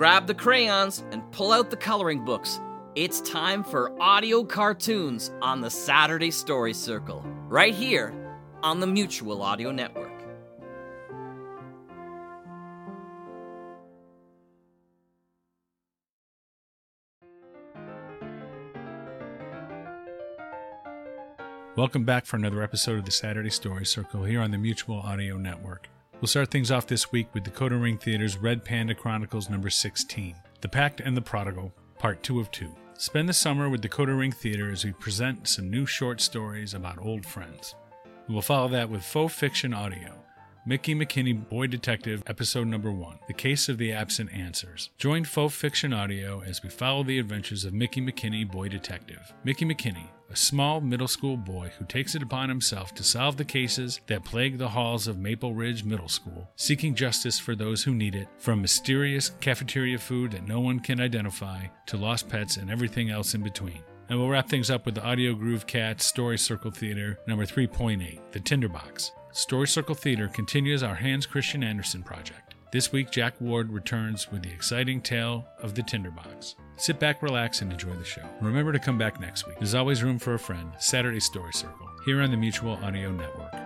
grab the crayons and pull out the coloring books. It's time for audio cartoons on the Saturday Story Circle, right here on the Mutual Audio Network. Welcome back for another episode of the Saturday Story Circle here on the Mutual Audio Network. We'll start things off this week with Decoder Ring Theater's Red Panda Chronicles number 16, The Pact and the Prodigal, part 2 of 2. Spend the summer with Decoder Ring Theater as we present some new short stories about old friends. We will follow that with faux fiction audio. Mickey McKinney Boy Detective, Episode Number 1 The Case of the Absent Answers. Join Faux Fiction Audio as we follow the adventures of Mickey McKinney Boy Detective. Mickey McKinney, a small middle school boy who takes it upon himself to solve the cases that plague the halls of Maple Ridge Middle School, seeking justice for those who need it, from mysterious cafeteria food that no one can identify to lost pets and everything else in between. And we'll wrap things up with the Audio Groove Cat Story Circle Theater number 3.8, The Tinderbox. Story Circle Theater continues our Hans Christian Andersen project. This week, Jack Ward returns with the exciting tale of the Tinderbox. Sit back, relax, and enjoy the show. Remember to come back next week. There's always room for a friend. Saturday Story Circle, here on the Mutual Audio Network.